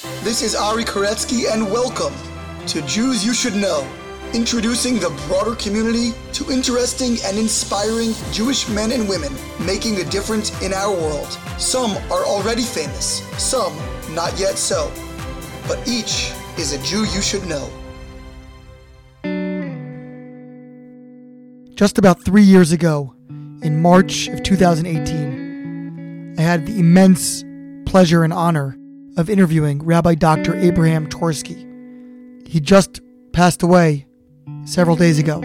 This is Ari Koretsky, and welcome to Jews You Should Know, introducing the broader community to interesting and inspiring Jewish men and women making a difference in our world. Some are already famous, some not yet so, but each is a Jew you should know. Just about three years ago, in March of 2018, I had the immense pleasure and honor of interviewing Rabbi Dr. Abraham Twersky. He just passed away several days ago.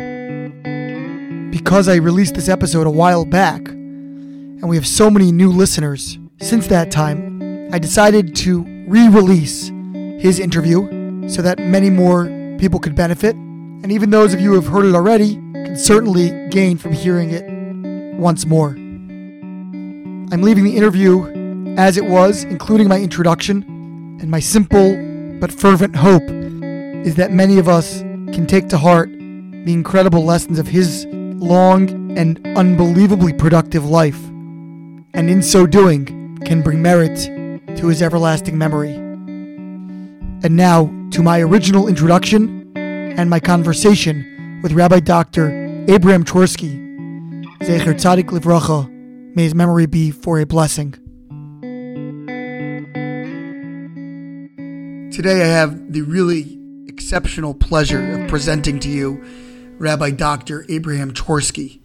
Because I released this episode a while back, and we have so many new listeners since that time, I decided to re release his interview so that many more people could benefit. And even those of you who have heard it already can certainly gain from hearing it once more. I'm leaving the interview as it was, including my introduction, and my simple but fervent hope is that many of us can take to heart the incredible lessons of his long and unbelievably productive life, and in so doing, can bring merit to his everlasting memory. And now to my original introduction and my conversation with Rabbi Dr. Abraham Twersky. Zecher Tzadik Livracha, may his memory be for a blessing. Today I have the really exceptional pleasure of presenting to you Rabbi Dr. Abraham Twersky.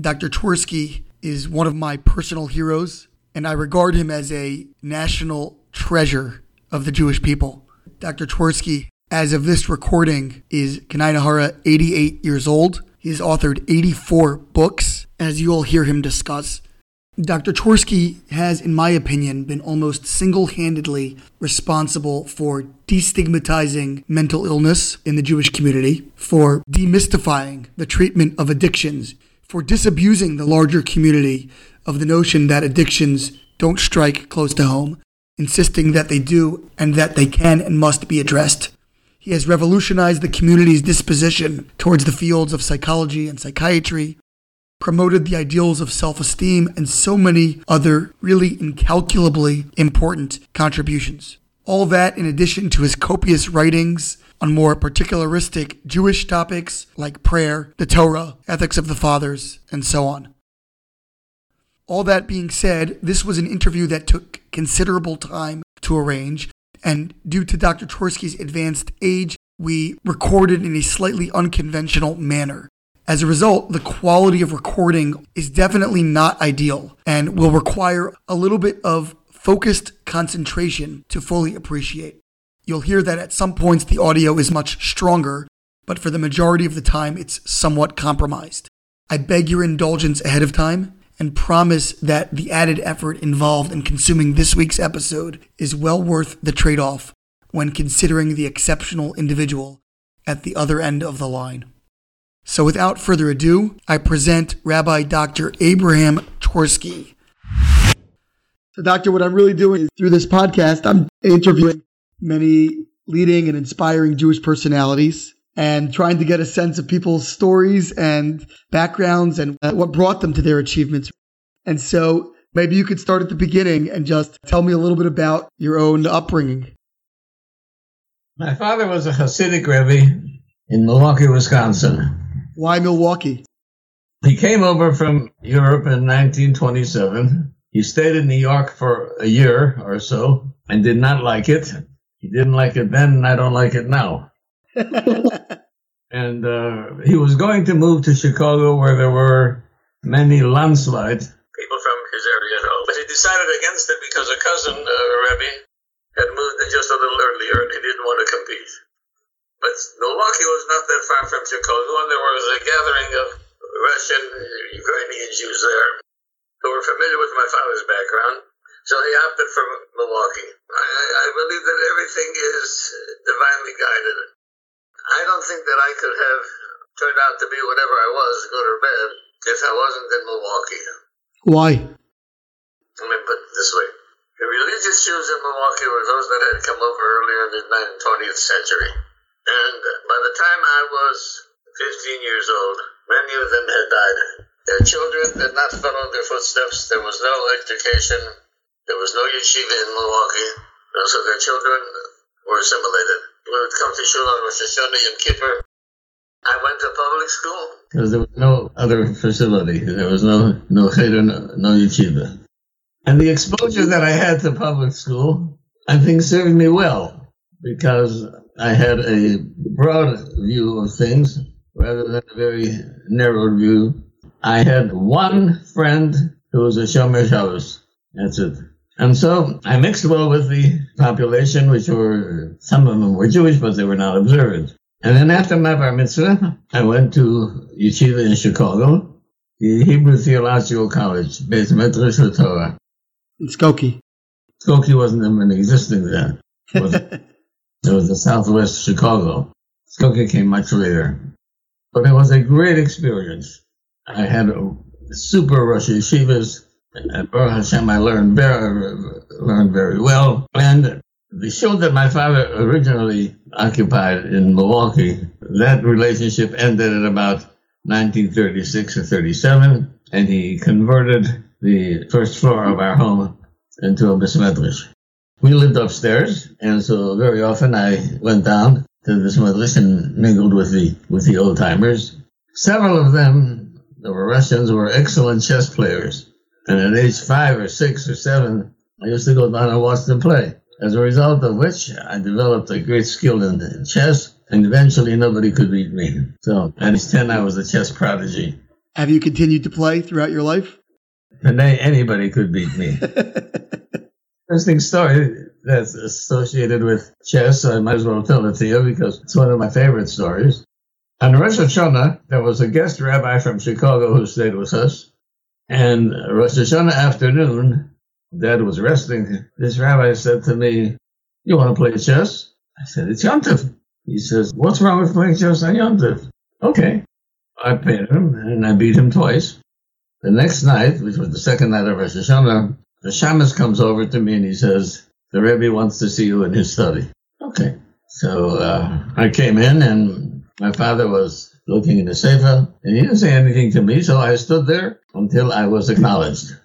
Dr. Twersky is one of my personal heroes, and I regard him as a national treasure of the Jewish people. Dr. Twersky, as of this recording, is Kaninahara 88 years old. He has authored 84 books, as you'll hear him discuss. Dr. Twersky has, in my opinion, been almost single handedly responsible for destigmatizing mental illness in the Jewish community, for demystifying the treatment of addictions, for disabusing the larger community of the notion that addictions don't strike close to home, insisting that they do and that they can and must be addressed. He has revolutionized the community's disposition towards the fields of psychology and psychiatry, promoted the ideals of self esteem, and so many other really incalculably important contributions. All that in addition to his copious writings on more particularistic Jewish topics like prayer, the Torah, ethics of the fathers, and so on. All that being said, this was an interview that took considerable time to arrange, and due to Dr. Twersky's advanced age, we recorded in a slightly unconventional manner. As a result, the quality of recording is definitely not ideal and will require a little bit of focused concentration to fully appreciate. You'll hear that at some points the audio is much stronger, but for the majority of the time it's somewhat compromised. I beg your indulgence ahead of time and promise that the added effort involved in consuming this week's episode is well worth the trade off when considering the exceptional individual at the other end of the line. So without further ado, I present Rabbi Dr. Abraham Twersky. So, Doctor, what I'm really doing is through this podcast, I'm interviewing many leading and inspiring Jewish personalities and trying to get a sense of people's stories and backgrounds and uh, what brought them to their achievements. And so maybe you could start at the beginning and just tell me a little bit about your own upbringing. My father was a Hasidic Rebbe in Milwaukee, Wisconsin. Why Milwaukee? He came over from Europe in 1927. He stayed in New York for a year or so and did not like it. He didn't like it then, and I don't like it now. and uh, he was going to move to Chicago where there were many landsleit people from his area. But he decided against it because a cousin, uh, Rebbe, had moved just a little earlier and he didn't want to compete. But Milwaukee was not that far from Chicago, and there was a gathering of Russian, Ukrainian Jews there who were familiar with my father's background. So he opted for Milwaukee. I, I believe that everything is divinely guided. I don't think that I could have turned out to be whatever I was, good or bad, if I wasn't in Milwaukee. Why? Let me put it this way. The religious Jews in Milwaukee were those that had come over earlier in the nineteenth, 20th century. And by the time I was 15 years old, many of them had died. Their children did not follow their footsteps. There was no education. There was no yeshiva in Milwaukee. So their children were assimilated. We would come to Shul on Rosh Hashanah and Kippur. I went to public school. Because there was no other facility. There was no no cheder, no, no yeshiva. And the exposure that I had to public school, I think served me well because I had a broad view of things rather than a very narrow view. I had one friend who was a Shomer Shabbos. That's it. And so I mixed well with the population, which were, some of them were Jewish, but they were not observant. And then after my bar mitzvah, I went to yeshiva in Chicago, the Hebrew Theological College, Beit Midrash Torah. In Skokie. Skokie wasn't even existing then. It was, the southwest Chicago. Skokie came much later. But it was a great experience. I had super Rosh Yeshivas. At Baruch Hashem, I learned very, learned very well. And the show that my father originally occupied in Milwaukee, that relationship ended at about 1936 or 37, and he converted the first floor of our home into a beis medrash. We lived upstairs, and so very often I went down to the beis medrash and mingled with the with the old timers. Several of them, the were Russians, were excellent chess players, and at age five or six or seven, I used to go down and watch them play. As a result of which, I developed a great skill in, in chess, and eventually nobody could beat me. So at age 10, I was a chess prodigy. Have you continued to play throughout your life? Today, anybody could beat me. Interesting story that's associated with chess, so I might as well tell it to you because it's one of my favorite stories. On Rosh Hashanah, there was a guest rabbi from Chicago who stayed with us. And Rosh Hashanah afternoon, Dad was resting. This rabbi said to me, You want to play chess? I said, It's Yontif. He says, What's wrong with playing chess on Yontif? Okay. I paid him and I beat him twice. The next night, which was the second night of Rosh Hashanah, the shamus comes over to me and he says, The Rebbe wants to see you in his study. Okay. So uh, I came in and my father was looking in the sefer and he didn't say anything to me, so I stood there until I was acknowledged.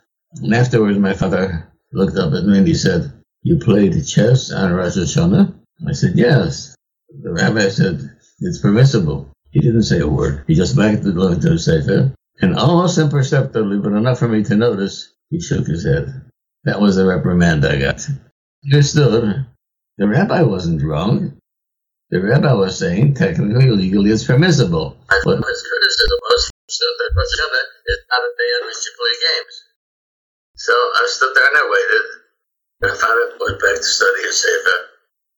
And afterwards, my father looked up at me and he said, You played chess on Rosh Hashanah? I said, Yes. The rabbi said, It's permissible. He didn't say a word. He just backed the door to the Sefer. And almost imperceptibly, but enough for me to notice, he shook his head. That was the reprimand I got. Understood. The rabbi wasn't wrong. The rabbi was saying, technically, legally, it's permissible. But his criticism was that Rosh not a day on which you play games. So I stood there and I waited. My father went back to study his Sefer.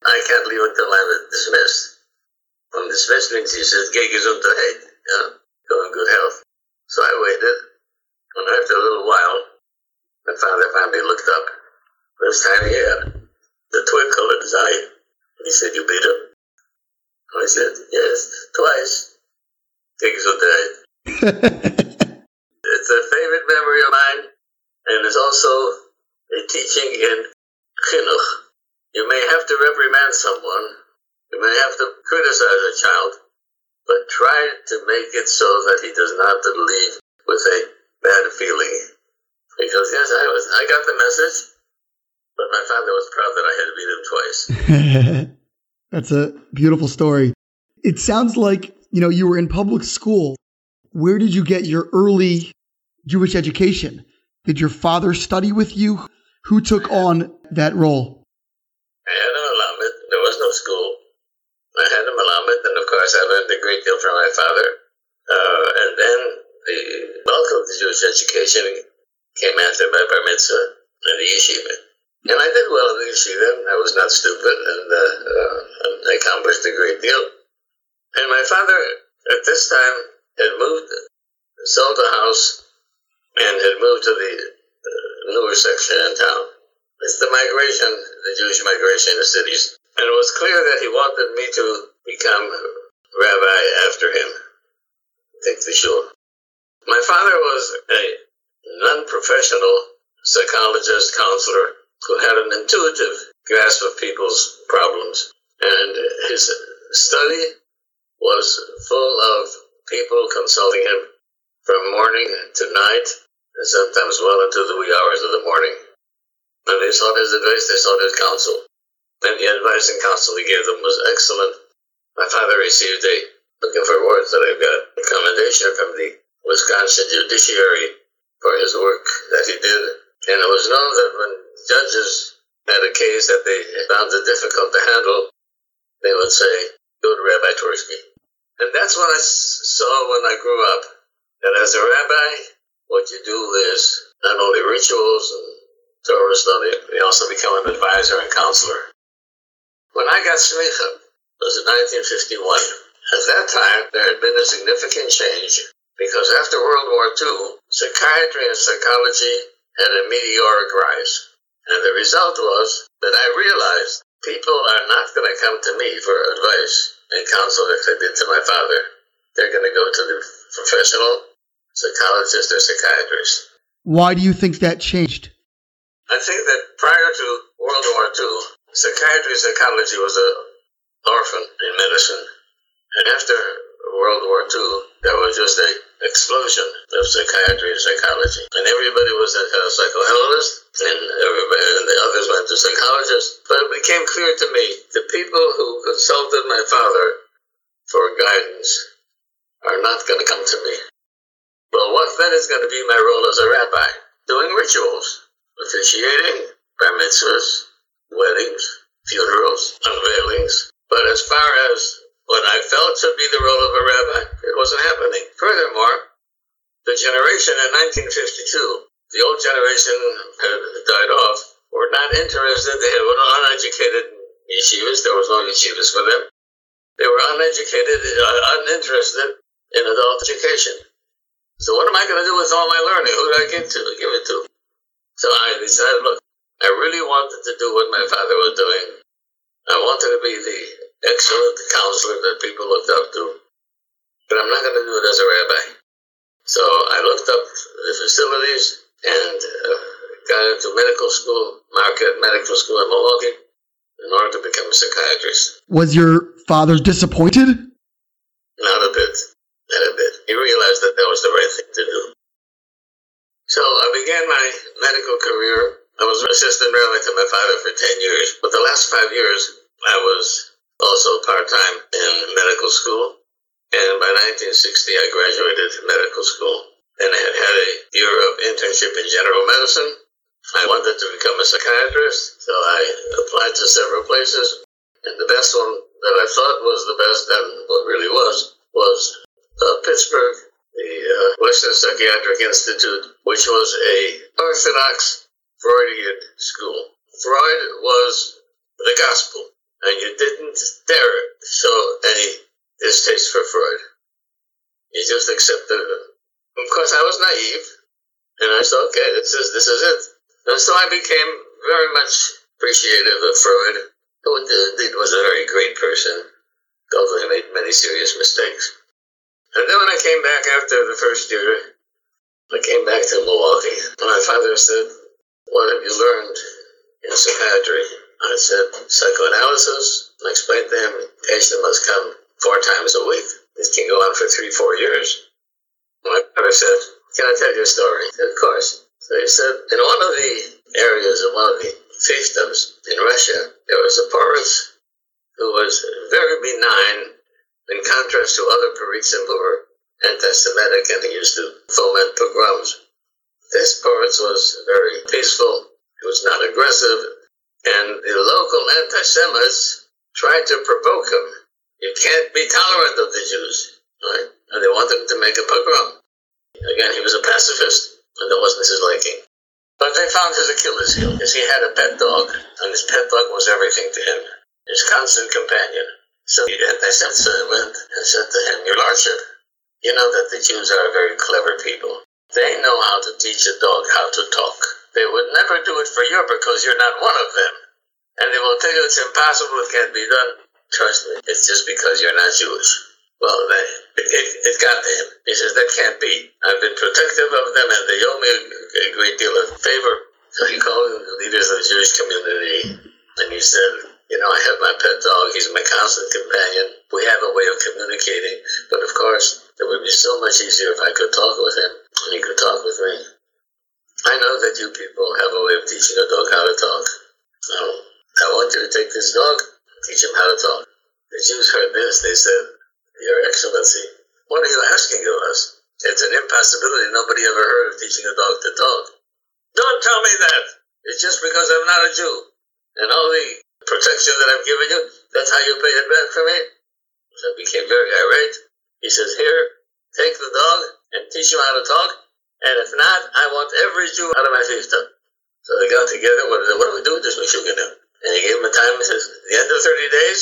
I can't leave until I'm dismissed. When dismissed means he says, Geh gesundheit, you know, go in good health. So I waited. And after a little while, my father finally looked up. This time he had the twinkle in his eye. He said, You beat him? I said, Yes, twice. Geh gesundheit. it's a favorite memory of mine and it's also a teaching in chinuch. You may have to reprimand someone, you may have to criticize a child, but try to make it so that he does not leave with a bad feeling. Because yes, I was I got the message, but my father was proud that I had to beat him twice. That's a beautiful story. It sounds like, you know, you were in public school. Where did you get your early Jewish education? Did your father study with you? Who took on that role? I had a Malamed. There was no school. I had a Malamed, and of course, I learned a great deal from my father. Uh, and then the bulk of the Jewish education came after my bar mitzvah and the yeshiva. And I did well in the yeshiva. I was not stupid, and, uh, uh, I accomplished a great deal. And my father, at this time, had moved, sold a house and had moved to the uh, newer section in town. It's the migration, the Jewish migration to cities. And it was clear that he wanted me to become rabbi after him, take the shul. My father was a non-professional psychologist, counselor, who had an intuitive grasp of people's problems. And his study was full of people consulting him from morning to night and sometimes well into the wee hours of the morning. And they sought his advice, they sought his counsel. and the advice and counsel he gave them was excellent. My father received a, looking for words that I've got, a commendation from the Wisconsin Judiciary for his work that he did. And it was known that when judges had a case that they found it difficult to handle, they would say, go to Rabbi Twersky. And that's what I saw when I grew up, that as a rabbi, what you do is not only rituals and Torah study, you also become an advisor and counselor. When I got smicha, it was in 1951. At that time, there had been a significant change because after World War II, psychiatry and psychology had a meteoric rise. And the result was that I realized people are not going to come to me for advice and counsel if they did to my father. They're going to go to the professional psychologist or psychiatrist. Why do you think that changed? I think that prior to World War II, psychiatry and psychology was an orphan in medicine. And after World War II, there was just a explosion of psychiatry and psychology. And everybody was a, psychoanalyst, and everybody and the others went to psychologists. But it became clear to me the people who consulted my father for guidance are not going to come to me. Well, what then is going to be my role as a rabbi? Doing rituals, officiating, bar mitzvahs, weddings, funerals, unveilings. But as far as what I felt should be the role of a rabbi, it wasn't happening. Furthermore, the generation in 1952, the old generation had died off, were not interested. They were uneducated yeshivas. There was no yeshivas for them. They were uneducated, uh, uninterested in adult education. So what am I going to do with all my learning? Who do I to? Give it to? So I decided, look, I really wanted to do what my father was doing. I wanted to be the excellent counselor that people looked up to. But I'm not going to do it as a rabbi. So I looked up the facilities and uh, got into medical school, Marquette Medical School in Milwaukee, in order to become a psychiatrist. Was your father disappointed? Not a bit. Not a bit. He realized that that was the right thing to do. So I began my medical career. I was an assistant rabbi to my father for 10 years, but the last five years I was also part-time in medical school. And by 1960, I graduated medical school and I had had a year of internship in general medicine. I wanted to become a psychiatrist, so I applied to several places. And the best one that I thought was the best, and what really was, was uh, Pittsburgh, the uh, Western Psychiatric Institute, which was a Orthodox Freudian school. Freud was the gospel and you didn't dare show any distaste for Freud. You just accepted it. Of course, I was naive, and I said, okay, this is, this is it. And so I became very much appreciative of Freud, who indeed was a very great person, although he made many serious mistakes. And then when I came back after the first year, I came back to Milwaukee, my father said, what have you learned in psychiatry? I said, psychoanalysis. I explained to him, patient must come four times a week. This can go on for three, four years. My brother said, can I tell you a story? Said, of course. So he said, in one of the areas of one of the fiefdoms in Russia, there was a poet who was very benign in contrast to other poritzim who were anti-Semitic and he used to foment pogroms. This poet was very peaceful. He was not aggressive and the local anti Semites tried to provoke him. You can't be tolerant of the Jews. Right? And they wanted to make a pogrom. Again, he was a pacifist, and that wasn't his liking. But they found his Achilles heel, because he had a pet dog, and his pet dog was everything to him, his constant companion. So the anti-Semites went and said to him, Your Lordship, you know that the Jews are very clever people. They know how to teach a dog how to talk. They would never do it for you because you're not one of them. And they will tell you it's impossible, it can't be done. Trust me, it's just because you're not Jewish. Well, they, it, it, it got to him. He says, that can't be. I've been protective of them and they owe me a, a great deal of favor. So he called the leaders of the Jewish community and he said, you know, I have my pet dog. He's my constant companion. We have a way of communicating. But of course, it would be so much easier if I could talk with him and he could talk with me. I know that you people have a way of teaching a dog how to talk. I want you to take this dog, teach him how to talk. The Jews heard this. They said, Your Excellency, what are you asking of us? It's an impossibility. Nobody ever heard of teaching a dog to talk. Don't tell me that. It's just because I'm not a Jew. And all the protection that I've given you, that's how you pay it back for me? So I became very irate. He says, Here, take the dog and teach him how to talk. And if not, I want every Jew out of my fiefdom. So they got together. What, what do we do with this Meshuggah And he gave him a time. He says, the end of 30 days,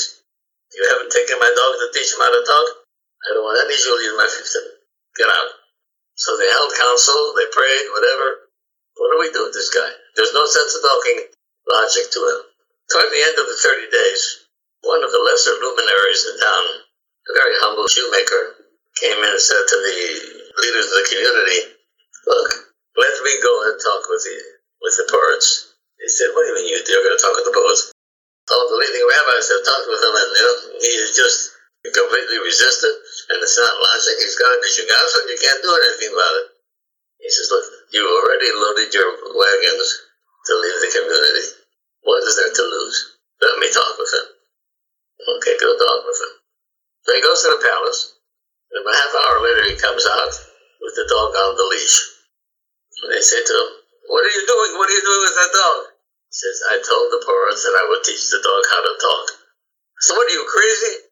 you haven't taken my dog to teach him how to talk. I don't want any Jew leaving my fiefdom. Get out. So they held council. They prayed, whatever. What do we do with this guy? There's no sense of talking logic to him. Toward the end of the 30 days, one of the lesser luminaries in town, a very humble shoemaker, came in and said to the leaders of the community, Look, let me go and talk with the with the poets. He said, What do you mean you, you're going to talk with the poets? All the leading rabbis have talked with him, and you know, he is just completely resistant, and it's not logic. He's got to be so you can't do anything about it. He says, Look, you already loaded your wagons to leave the community. What is there to lose? Let me talk with him. Okay, go talk with him. So he goes to the palace, and about half hour later he comes out with the dog on the leash. And they said to him, What are you doing? What are you doing with that dog? He says, I told the poritz that I would teach the dog how to talk. So what are you, crazy?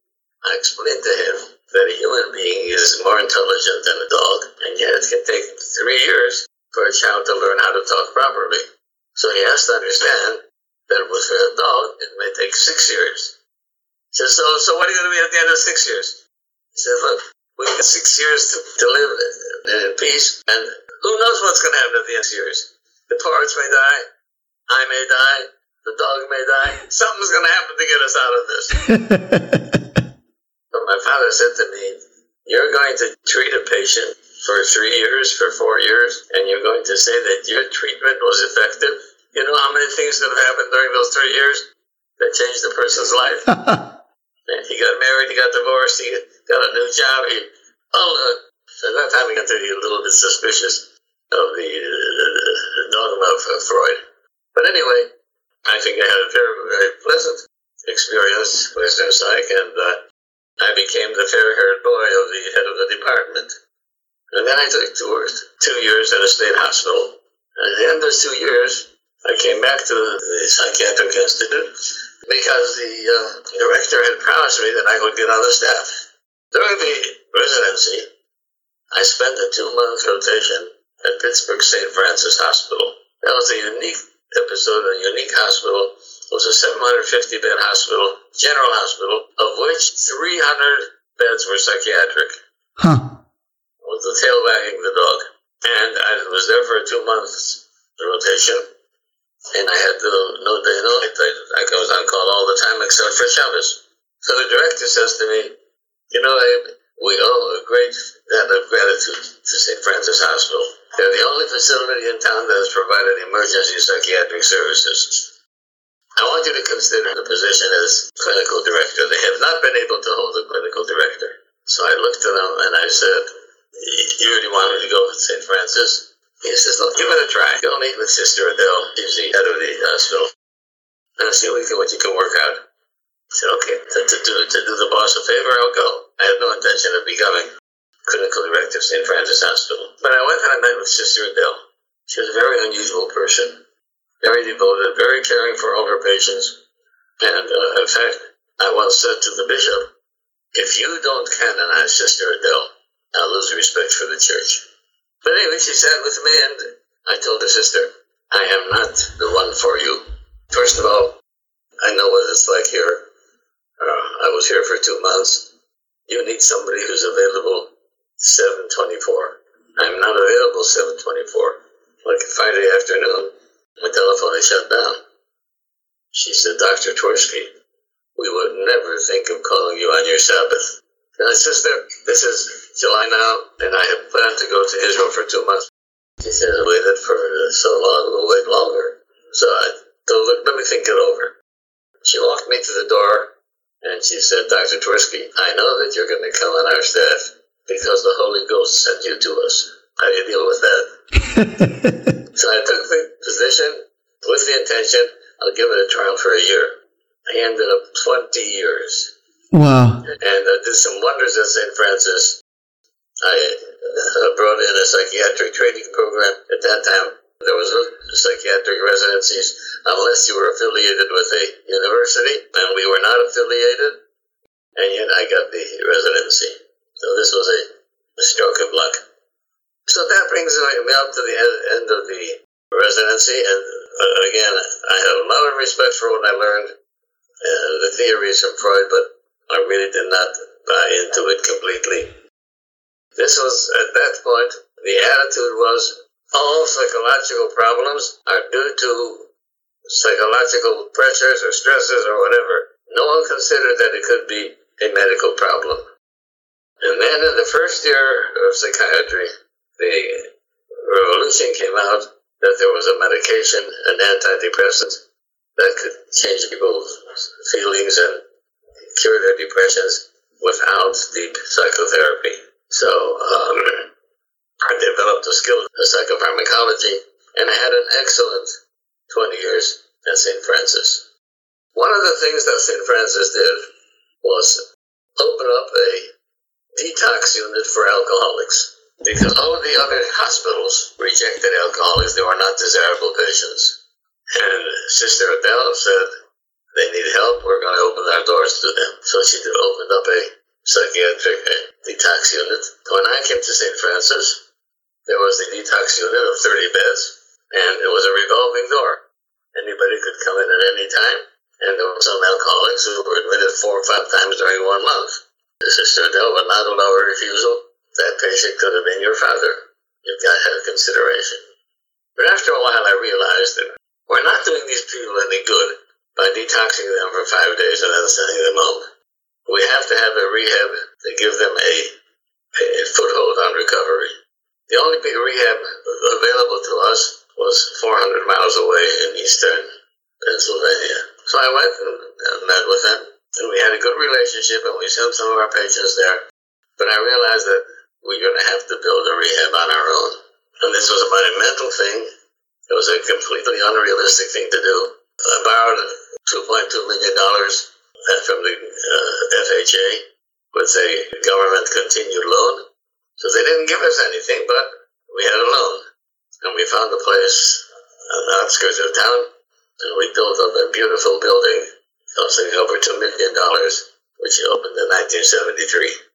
I explained to him that a human being is more intelligent than a dog, and yet it can take three years for a child to learn how to talk properly. So he has to understand that with a dog, it may take six years. He says, so, so what are you going to be at the end of six years? He said, look, we have six years to, to live in peace, and who knows what's going to happen at the end of the years? The poritz may die. I may die. The dog may die. Something's going to happen to get us out of this. but my father said to me, You're going to treat a patient for three years, for four years, and you're going to say that your treatment was effective. You know how many things that have happened during those three years that changed a person's life? he got married, he got divorced, he got a new job. He, oh, uh, at that time, he got to be a little bit suspicious of the, dogma of Freud. But anyway, I think I had a very, very pleasant experience with Western Psych, and uh, I became the fair-haired boy of the head of the department. And then I took two, two years at a state hospital. And at the end of those two years, I came back to the Psychiatric Institute because the uh, director had promised me that I would get on the staff. During the residency, I spent a two-month rotation at Pittsburgh St. Francis Hospital. That was a unique episode, a unique hospital. It was a 750 bed hospital, general hospital, of which 300 beds were psychiatric. Huh. With the tail wagging the dog. And I was there for two months the rotation. And I had to, no day, no night. I, I was on call all the time except for Shabbos. So the director says to me, you know, Abe, we owe a great debt of gratitude to St. Francis Hospital they're the only facility in town that has provided emergency psychiatric services. I want you to consider the position as clinical director. They have not been able to hold a clinical director. So I looked at him and I said, You really wanted to go with St. Francis? He says, Look, give it a try. Go meet with Sister Adele. She's the head of the hospital. And see what you can work out. Said, Okay, to, to, do, to do the boss a favor, I'll go. I have no intention of becoming clinical director of St. Francis Hospital. But I went and I met with Sister Adele. She was a very unusual person, very devoted, very caring for all her patients. And uh, in fact, I once said to the bishop, if you don't canonize Sister Adele, I'll lose respect for the church. But anyway, she sat with me and I told her sister, I am not the one for you. First of all, I know what it's like here. I was here for two months. You need somebody who's available 724. I'm not available 724. Like Friday afternoon, my telephone is shut down. She said, Dr. Twersky, we would never think of calling you on your Sabbath. And I said, this is July now, and I had planned to go to Israel for two months. She said, I waited for so long, we'll wait longer. So I told her, let me think it over. She walked me to the door, and she said, Dr. Twersky, I know that you're going to come on our staff because the Holy Ghost sent you to us. How do you deal with that? so I took the position with the intention I'll give it a trial for a year. I ended up 20 years. Wow. And I did some wonders at St. Francis. I uh, brought in a psychiatric training program. At that time, there was no psychiatric residencies unless you were affiliated with a university, and we were not affiliated, and yet I got the residency. So this was a, a stroke of luck. So that brings me up to the end of the residency, and uh, again, I had a lot of respect for what I learned, uh, the theories from Freud, but I really did not buy into it completely. This was, at that point, the attitude was all psychological problems are due to psychological pressures or stresses or whatever. No one considered that it could be a medical problem. And then in the first year of psychiatry, the revolution came out that there was a medication, an antidepressant, that could change people's feelings and cure their depressions without deep psychotherapy. So um, I developed a skill in psychopharmacology, and I had an excellent 20 years at St. Francis. One of the things that St. Francis did was open up a detox unit for alcoholics because all the other hospitals rejected alcoholics. They were not desirable patients. And Sister Adele said, they need help. We're going to open our doors to them. So she opened up a psychiatric uh, detox unit. When I came to St. Francis, there was a detox unit of 30 beds, and it was a revolving door. Anybody could come in at any time, and there were some alcoholics who were admitted four or five times during one month. Sister Adele would not allow a refusal that patient could have been your father. You've got to have consideration. But after a while, I realized that we're not doing these people any good by detoxing them for five days and then sending them home. We have to have a rehab to give them a, a foothold on recovery. The only big rehab available to us was 400 miles away in eastern Pennsylvania. So I went and met with them, and we had a good relationship, and we sent some of our patients there. But I realized that we're going to have to build a rehab on our own. And this was a monumental thing. It was a completely unrealistic thing to do. I borrowed $2.2 million from the uh, FHA with a government continued loan. So they didn't give us anything, but we had a loan. And we found a place on the outskirts of town, and we built up a beautiful building costing over $2 million, which opened in 1973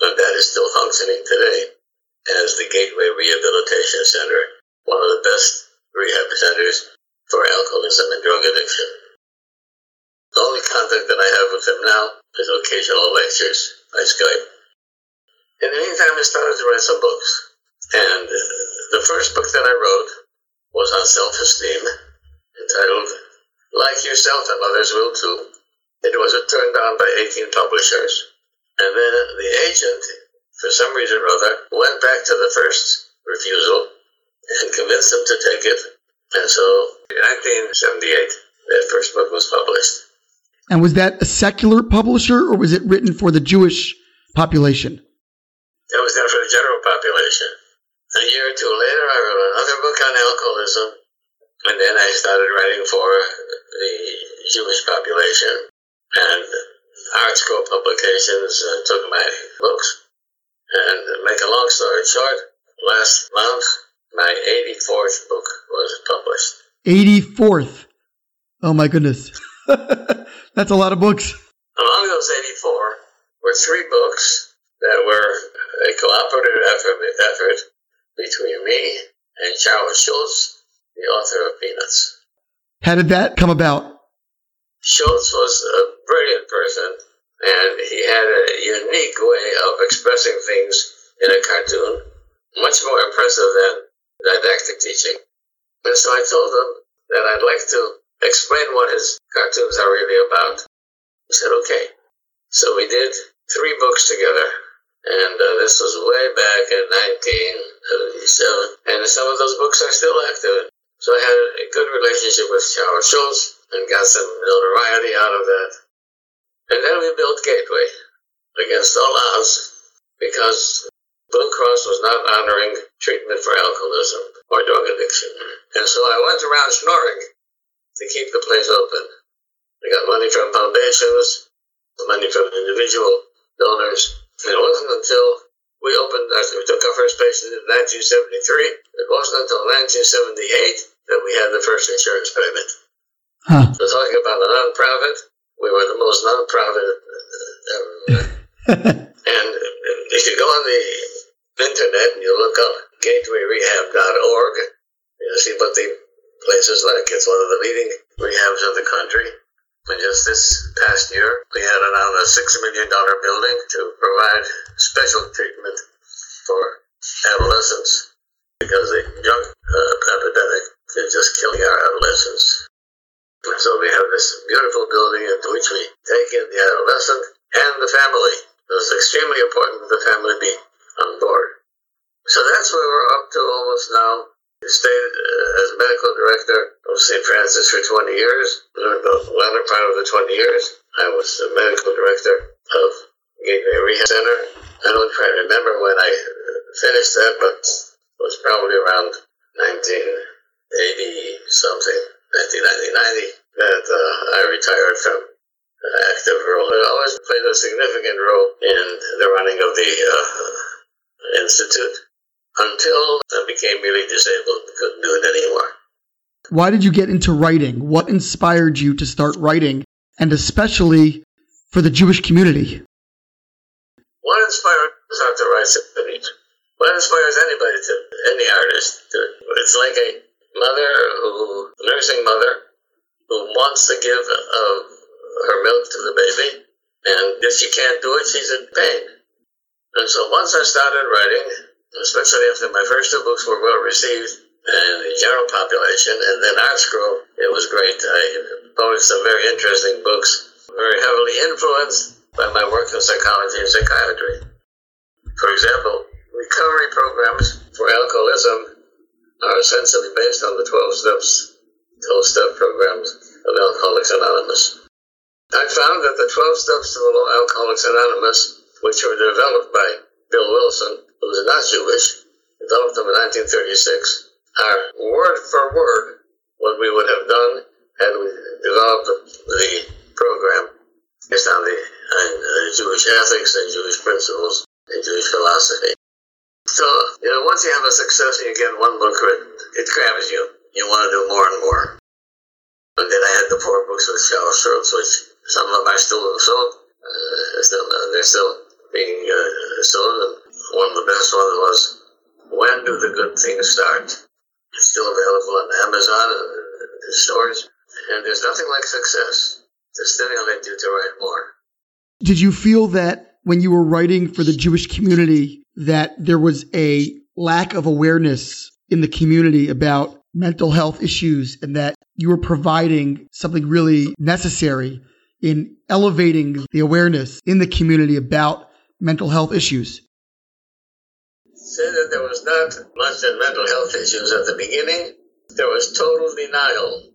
and that is still functioning today as the Gateway Rehabilitation Center, one of the best rehab centers for alcoholism and drug addiction. The only contact that I have with him now is occasional lectures by Skype. In the meantime, I started to write some books. And uh, the first book that I wrote was on self esteem, entitled Like Yourself and Others Will Too. It was turned down by 18 publishers and then the agent, for some reason or other, went back to the first refusal and convinced them to take it. And so in 1978, that first book was published. And was that a secular publisher or was it written for the Jewish population? It was done for the general population. A year or two later, I wrote another book on alcoholism, and then I started writing for the Jewish population. And ArtScroll Publications uh, took my books. And make a long story short, last month, my 84th book was published. 84th? Oh my goodness. That's a lot of books. Among those 84 were three books that were a cooperative effort, effort between me and Charles Schulz, the author of Peanuts. How did that come about? Schulz was a brilliant person, and he had a unique way of expressing things in a cartoon, much more impressive than didactic teaching. And so I told him that I'd like to explain what his cartoons are really about. He said, okay. So we did three books together, and uh, this was way back in 1977, and some of those books are still active. So I had a good relationship with Charles Schulz, and got some notoriety out of that. And then we built Gateway against all odds because Blue Cross was not honoring treatment for alcoholism or drug addiction. And so I went around schnorring to keep the place open. We got money from foundations, money from individual donors. And it wasn't until we opened, after we took our first patient in 1973, it wasn't until 1978 that we had the first insurance payment. Huh. So talking about a non-profit, we were the most non-profit uh, ever. and uh, if you go on the internet and you look up gatewayrehab.org, you'll see what the place is like. It's one of the leading rehabs of the country. And just this past year, we had around a $6 million building to provide special treatment for adolescents because the drug uh, epidemic is just killing our adolescents. So we have this beautiful building into which we take in the adolescent and the family. It's extremely important that the family be on board. So that's where we're up to almost now. Stayed uh, as medical director of St. Francis for 20 years. During the latter part of the 20 years, I was the medical director of Gateway Rehab Center. I don't try to remember when I finished that, but it was probably around 1980 something, 1990, that uh, I retired from active role. I always played a significant role in the running of the uh, institute until I became really disabled and couldn't do it anymore. Why did you get into writing? What inspired you to start writing, and especially for the Jewish community? What inspired us not to write symphonies? What inspires anybody to, any artist to, it's like a mother who, nursing mother, who wants to give of her milk to the baby, and if she can't do it, she's in pain. And so once I started writing, especially after my first two books were well received in the general population, and then ArtScroll, it was great. I published some very interesting books, very heavily influenced by my work in psychology and psychiatry. For example, recovery programs for alcoholism are essentially based on the 12 steps, 12 step programs of Alcoholics Anonymous. I found that the 12 steps of Alcoholics Anonymous, which were developed by Bill Wilson, who was not Jewish, developed them in 1936, are word for word what we would have done had we developed the program based on the uh, Jewish ethics and Jewish principles and Jewish philosophy. So, you know, once you have a success and you get one book written, it grabs you. You want to do more and more. And then I had the four books with Charles Schulz, which some of them are still sold. Uh, still, uh, they're still being uh, sold. And one of the best ones was When Do the Good Things Start? It's still available on Amazon and stores. And there's nothing like success to stimulate you to write more. Did you feel that when you were writing for the Jewish community that there was a lack of awareness in the community about mental health issues and that you were providing something really necessary in elevating the awareness in the community about mental health issues? Say that there was not much in mental health issues at the beginning. There was total denial.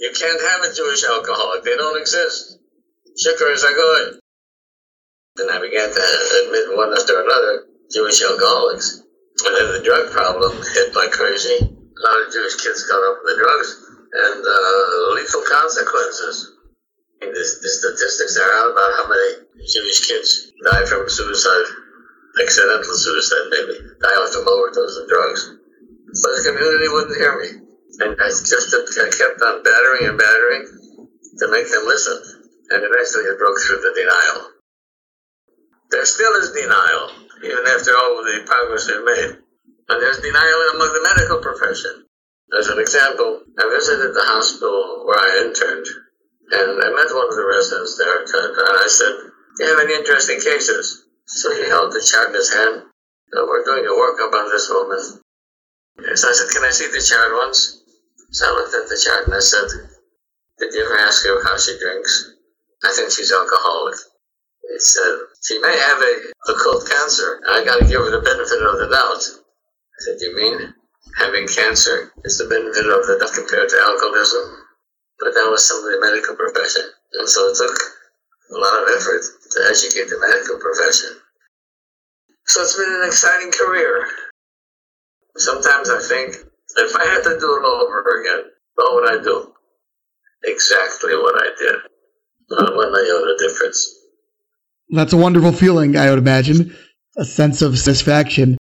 You can't have a Jewish alcoholic. They don't exist. Shikars are good. And I began to admit one after another Jewish alcoholics. And then the drug problem hit like crazy. A lot of Jewish kids got up with the drugs and uh, lethal consequences. I mean, the, the statistics are out about how many Jewish kids die from suicide accidental suicide, maybe die off of overdose of drugs. But the community wouldn't hear me. And I just kept on battering and battering to make them listen. And eventually it broke through the denial. There still is denial, even after all the progress we've made. And there's denial among the medical profession. As an example, I visited the hospital where I interned, and I met one of the residents there, and I said, Do you have any interesting cases? So he held the chart in his hand. Uh, we're doing a workup on this woman. So I said, Can I see the chart once? So I looked at the chart and I said, Did you ever ask her how she drinks? I think she's alcoholic. He said, She may have a occult cancer. I got to give her the benefit of the doubt. I said, You mean having cancer is the benefit of the doubt compared to alcoholism? But that was some of the medical profession. And so it took a lot of effort to educate the medical profession. So it's been an exciting career. Sometimes I think if I had to do it all over again, what would I do? exactly what I did. Not one iota difference. That's a wonderful feeling, I would imagine. A sense of satisfaction.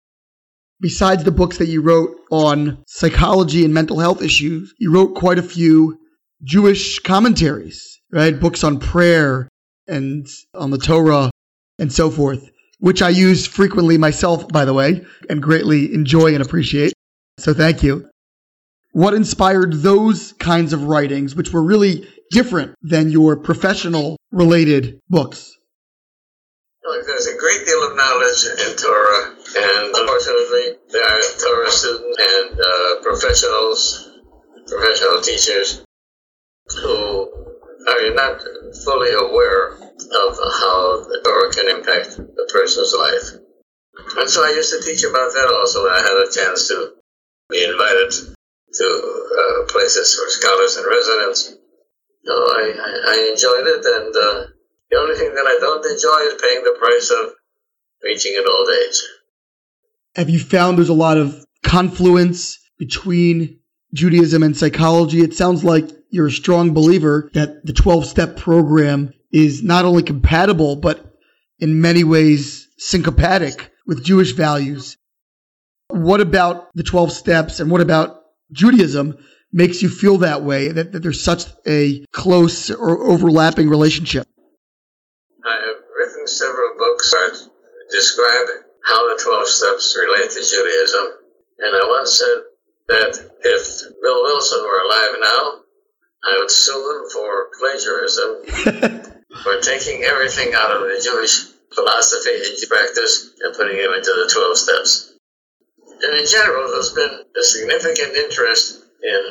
Besides the books that you wrote on psychology and mental health issues, you wrote quite a few Jewish commentaries, right? Books on prayer and on the Torah and so forth, which I use frequently myself, by the way, and greatly enjoy and appreciate. So thank you. What inspired those kinds of writings, which were really different than your professional related books? Look, there's a great deal of knowledge in Torah, and unfortunately, there are Torah students and uh, professionals, professional teachers, who are you not fully aware of how the Torah can impact a person's life. And so I used to teach about that also when I had a chance to be invited to uh, places for scholars and residents. So I, I, I enjoyed it, and uh, the only thing that I don't enjoy is paying the price of reaching an old age. Have you found there's a lot of confluence between Judaism and psychology? It sounds like you're a strong believer that the 12 step program is not only compatible, but in many ways syncopatic with Jewish values. What about the 12 steps and what about Judaism makes you feel that way, that, that there's such a close or overlapping relationship? I have written several books that describe how the 12 steps relate to Judaism. And I once said that if Bill Wilson were alive now, I would sue him for plagiarism for taking everything out of the Jewish philosophy and practice and putting it into the 12 steps. And in general, there's been a significant interest in,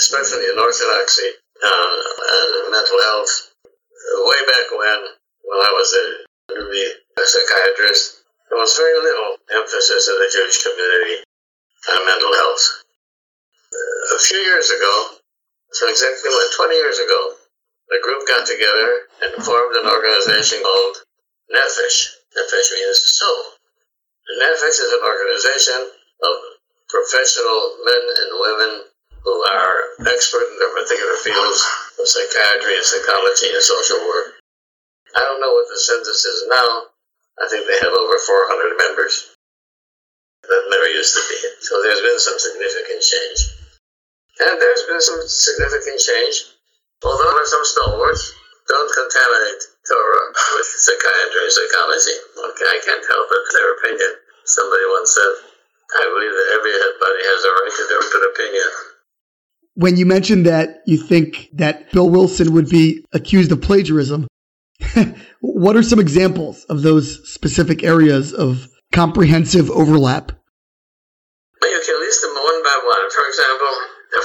especially in orthodoxy uh, and mental health. Way back when, when I was a newbie psychiatrist, there was very little emphasis in the Jewish community on mental health. A few years ago, so exactly what, 20 years ago, the group got together and formed an organization called Nefesh. Nefesh means soul. And is an organization of professional men and women who are expert in their particular fields of psychiatry and psychology and social work. I don't know what the census is now. I think they have over 400 members. That never used to be. So there's been some significant change. And there's been some significant change. Although there are some stalwarts, don't contaminate Torah with psychiatry and psychology. Okay, I can't help it. Their opinion. Somebody once said, I believe that everybody has a right to their own opinion. When you mentioned that you think that Bill Wilson would be accused of plagiarism, what are some examples of those specific areas of comprehensive overlap? Well, you can list them one by one. For example,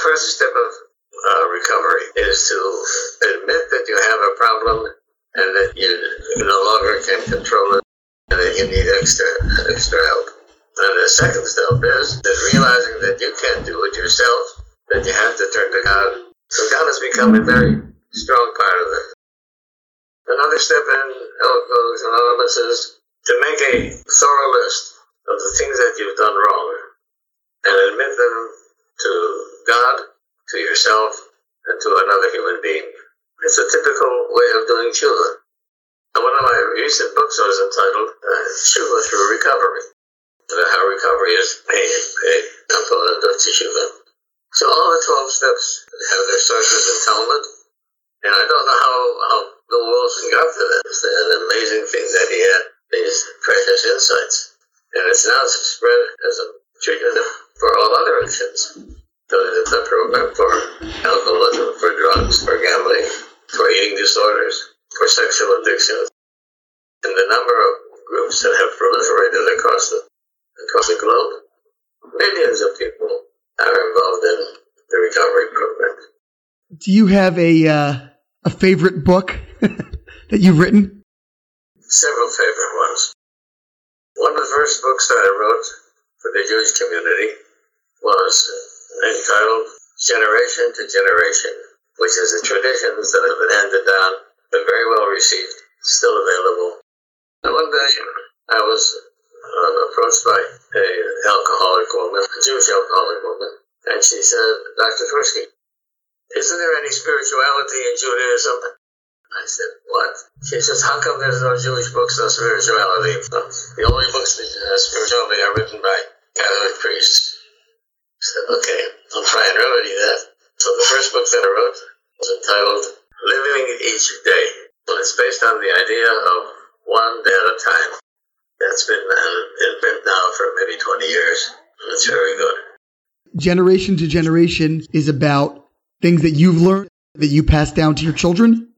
the first step of uh, recovery is to admit that you have a problem and that you no longer can control it and that you need extra extra help. And the second step is that realizing that you can't do it yourself, that you have to turn to God. So God has become a very strong part of it. Another step in Alcoholics Anonymous is to make a thorough list of the things that you've done wrong and admit them to God, to yourself, and to another human being. It's a typical way of doing tshuva. And one of my recent books was entitled uh, Through Recovery. How recovery is a, a component of tshuva. So all the 12 steps have their sources in Talmud. And I don't know how, how Bill Wilson got to this. An amazing thing that he had these precious insights. And it's now spread as a treatment for all other addictions the program for alcoholism, for drugs, for gambling, for eating disorders, for sexual addictions. And the number of groups that have proliferated across the across the globe, millions of people are involved in the recovery program. Do you have a uh, a favorite book that you've written? Several favorite ones. One of the first books that I wrote for the Jewish community was entitled Generation to Generation, which is the traditions that have been handed down, been very well received, still available. And one day I was uh, approached by a alcoholic woman, a Jewish alcoholic woman, and she said, Dr. Twersky, Isn't there any spirituality in Judaism? I said, What? She says, How come there's no Jewish books on spirituality? The only books that have spirituality are written by Catholic priests. I said, Okay, I'll try and remedy that. So the first book that I wrote was entitled Living Each Day. And it's based on the idea of one day at a time. That's been uh, in print now for maybe 20 years. It's very good. Generation to generation is about things that you've learned that you pass down to your children?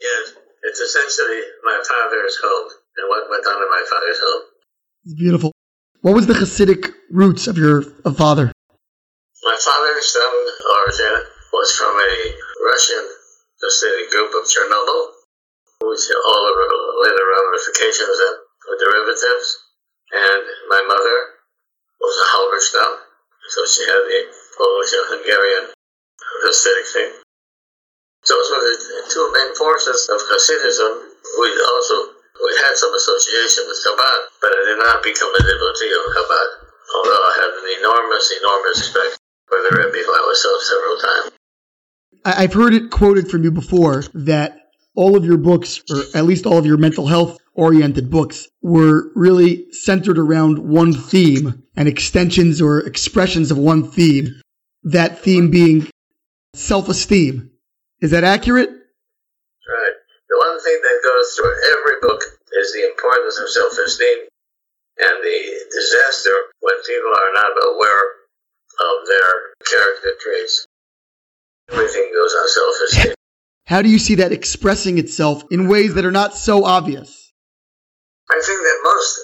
Yes, it's essentially my father's home and what went on in my father's home. It's beautiful. What was the Hasidic roots of your of father? My father's son, origin was from a Russian Hasidic group of Chernobyl, which all the later ramifications and derivatives. And my mother was a Halberstam, so she had the Polish and Hungarian Hasidic thing. Those were the two main forces of Hasidism. We also we had some association with Chabad, but I did not become a devotee of Chabad, although I had an enormous, enormous respect for the Rebbe by myself several times. I've heard it quoted from you before that all of your books, or at least all of your mental health oriented books, were really centered around one theme and extensions or expressions of one theme. That theme being self esteem. Is that accurate? Right. The one thing that goes through every book is the importance of self esteem and the disaster when people are not aware of their character traits. Everything goes on self esteem. How do you see that expressing itself in ways that are not so obvious? I think that most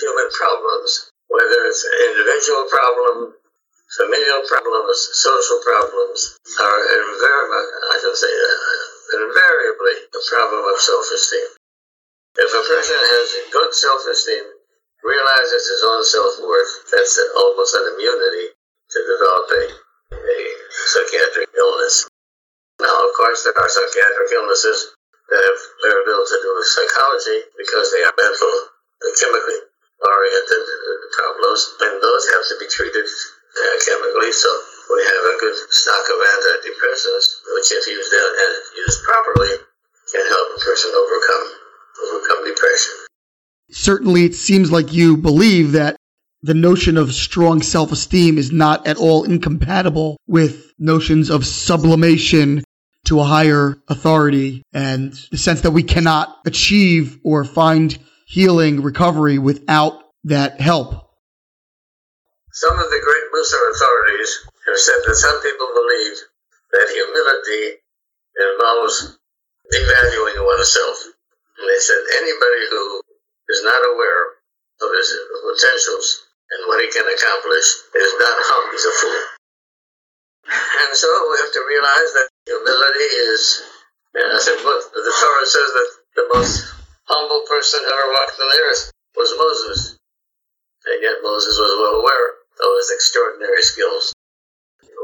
human problems, whether it's an individual problem, familial problems, social problems, are invariably, I can say, uh, invariably a problem of self-esteem. If a person has good self-esteem, realizes his own self-worth, that's almost an immunity to develop a, a psychiatric illness. Now, of course, there are psychiatric illnesses that have very little to do with psychology because they are mental, and chemically oriented problems, and those have to be treated uh, chemically. So we have a good stock of antidepressants, which, if used and used properly, can help a person overcome overcome depression. Certainly, it seems like you believe that the notion of strong self esteem is not at all incompatible with notions of sublimation to a higher authority and the sense that we cannot achieve or find healing, recovery without that help. Some of the great Musar authorities said that some people believe that humility involves devaluing oneself. And they said anybody who is not aware of his potentials and what he can accomplish is not humble, he's a fool. And so we have to realize that humility is, and I said, but the Torah says that the most humble person ever walked on the earth was Moses. And yet Moses was well aware of his extraordinary skills.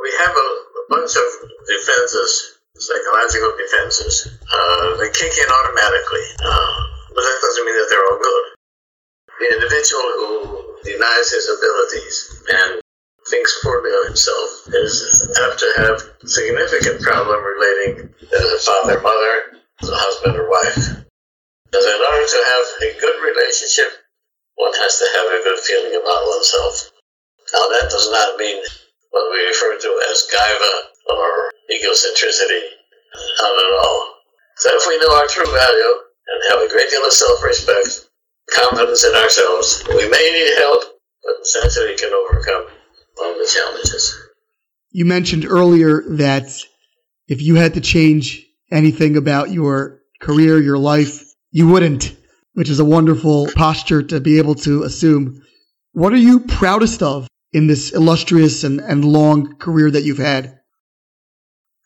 We have a, a bunch of defenses, psychological defenses. Uh, they kick in automatically, uh, but that doesn't mean that they're all good. The individual who denies his abilities and thinks poorly of himself is apt to have significant problem relating to the father, mother, the husband or wife. Because in order to have a good relationship, one has to have a good feeling about oneself. Now, that does not mean what we refer to as gaiva or egocentricity. Not at all. So, if we know our true value and have a great deal of self respect, confidence in ourselves, we may need help, but essentially can overcome all the challenges. You mentioned earlier that if you had to change anything about your career, your life, you wouldn't, which is a wonderful posture to be able to assume. What are you proudest of in this illustrious and, and long career that you've had?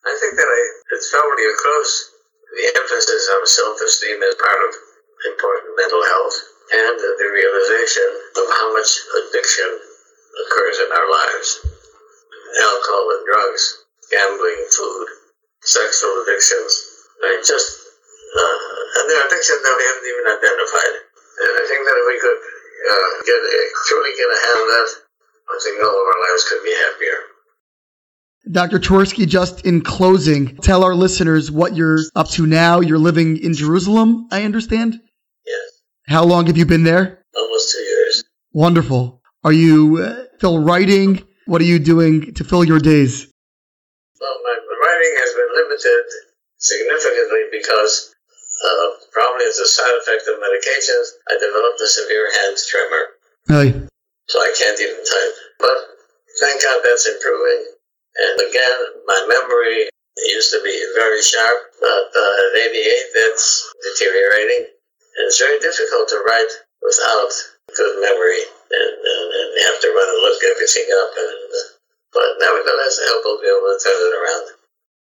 I think that I, it's probably a close. The emphasis on self-esteem is part of important mental health and the realization of how much addiction occurs in our lives. Alcohol and drugs, gambling, food, sexual addictions. I just, uh, and there are addictions that we haven't even identified. And I think that if we could uh, get a, truly get a hand of that, I think all of our lives could be happier. Dr. Twersky, just in closing, tell our listeners what you're up to now. You're living in Jerusalem, I understand? Yes. How long have you been there? Almost two years. Wonderful. Are you uh, still writing? What are you doing to fill your days? Well, my writing has been limited significantly because uh, probably as a side effect of medications, I developed a severe hand tremor. Hey. So I can't even type. But thank God that's improving. And again, my memory used to be very sharp, but uh, at 88, that's deteriorating. And it's very difficult to write without good memory. And, and, and have to run and look everything up. And, uh, but nevertheless, I hope I'll be able to turn it around.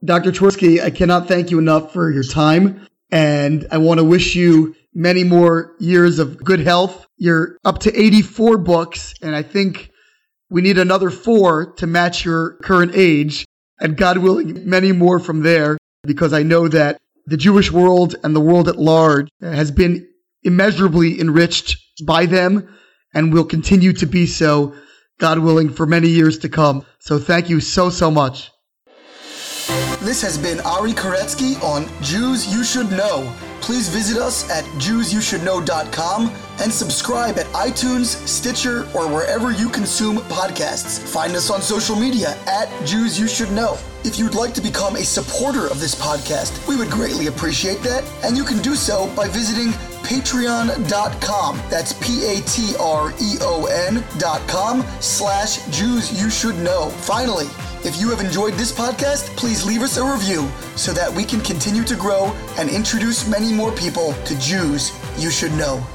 Dr. Twersky, I cannot thank you enough for your time. And I want to wish you many more years of good health. You're up to 84 books, and I think we need another four to match your current age. And God willing, many more from there, because I know that the Jewish world and the world at large has been immeasurably enriched by them and will continue to be so, God willing, for many years to come. So thank you so, so much. This has been Ari Koretzky on Jews You Should Know. Please visit us at JewsYouShouldKnow.com and subscribe at iTunes, Stitcher, or wherever you consume podcasts. Find us on social media at Jews You Should Know. If you'd like to become a supporter of this podcast, we would greatly appreciate that, and you can do so by visiting patreon.com. That's P-A-T-R-E-O-N dot com slash Jews You Should Know. Finally, if you have enjoyed this podcast, please leave us a review so that we can continue to grow and introduce many more people to Jews you should know.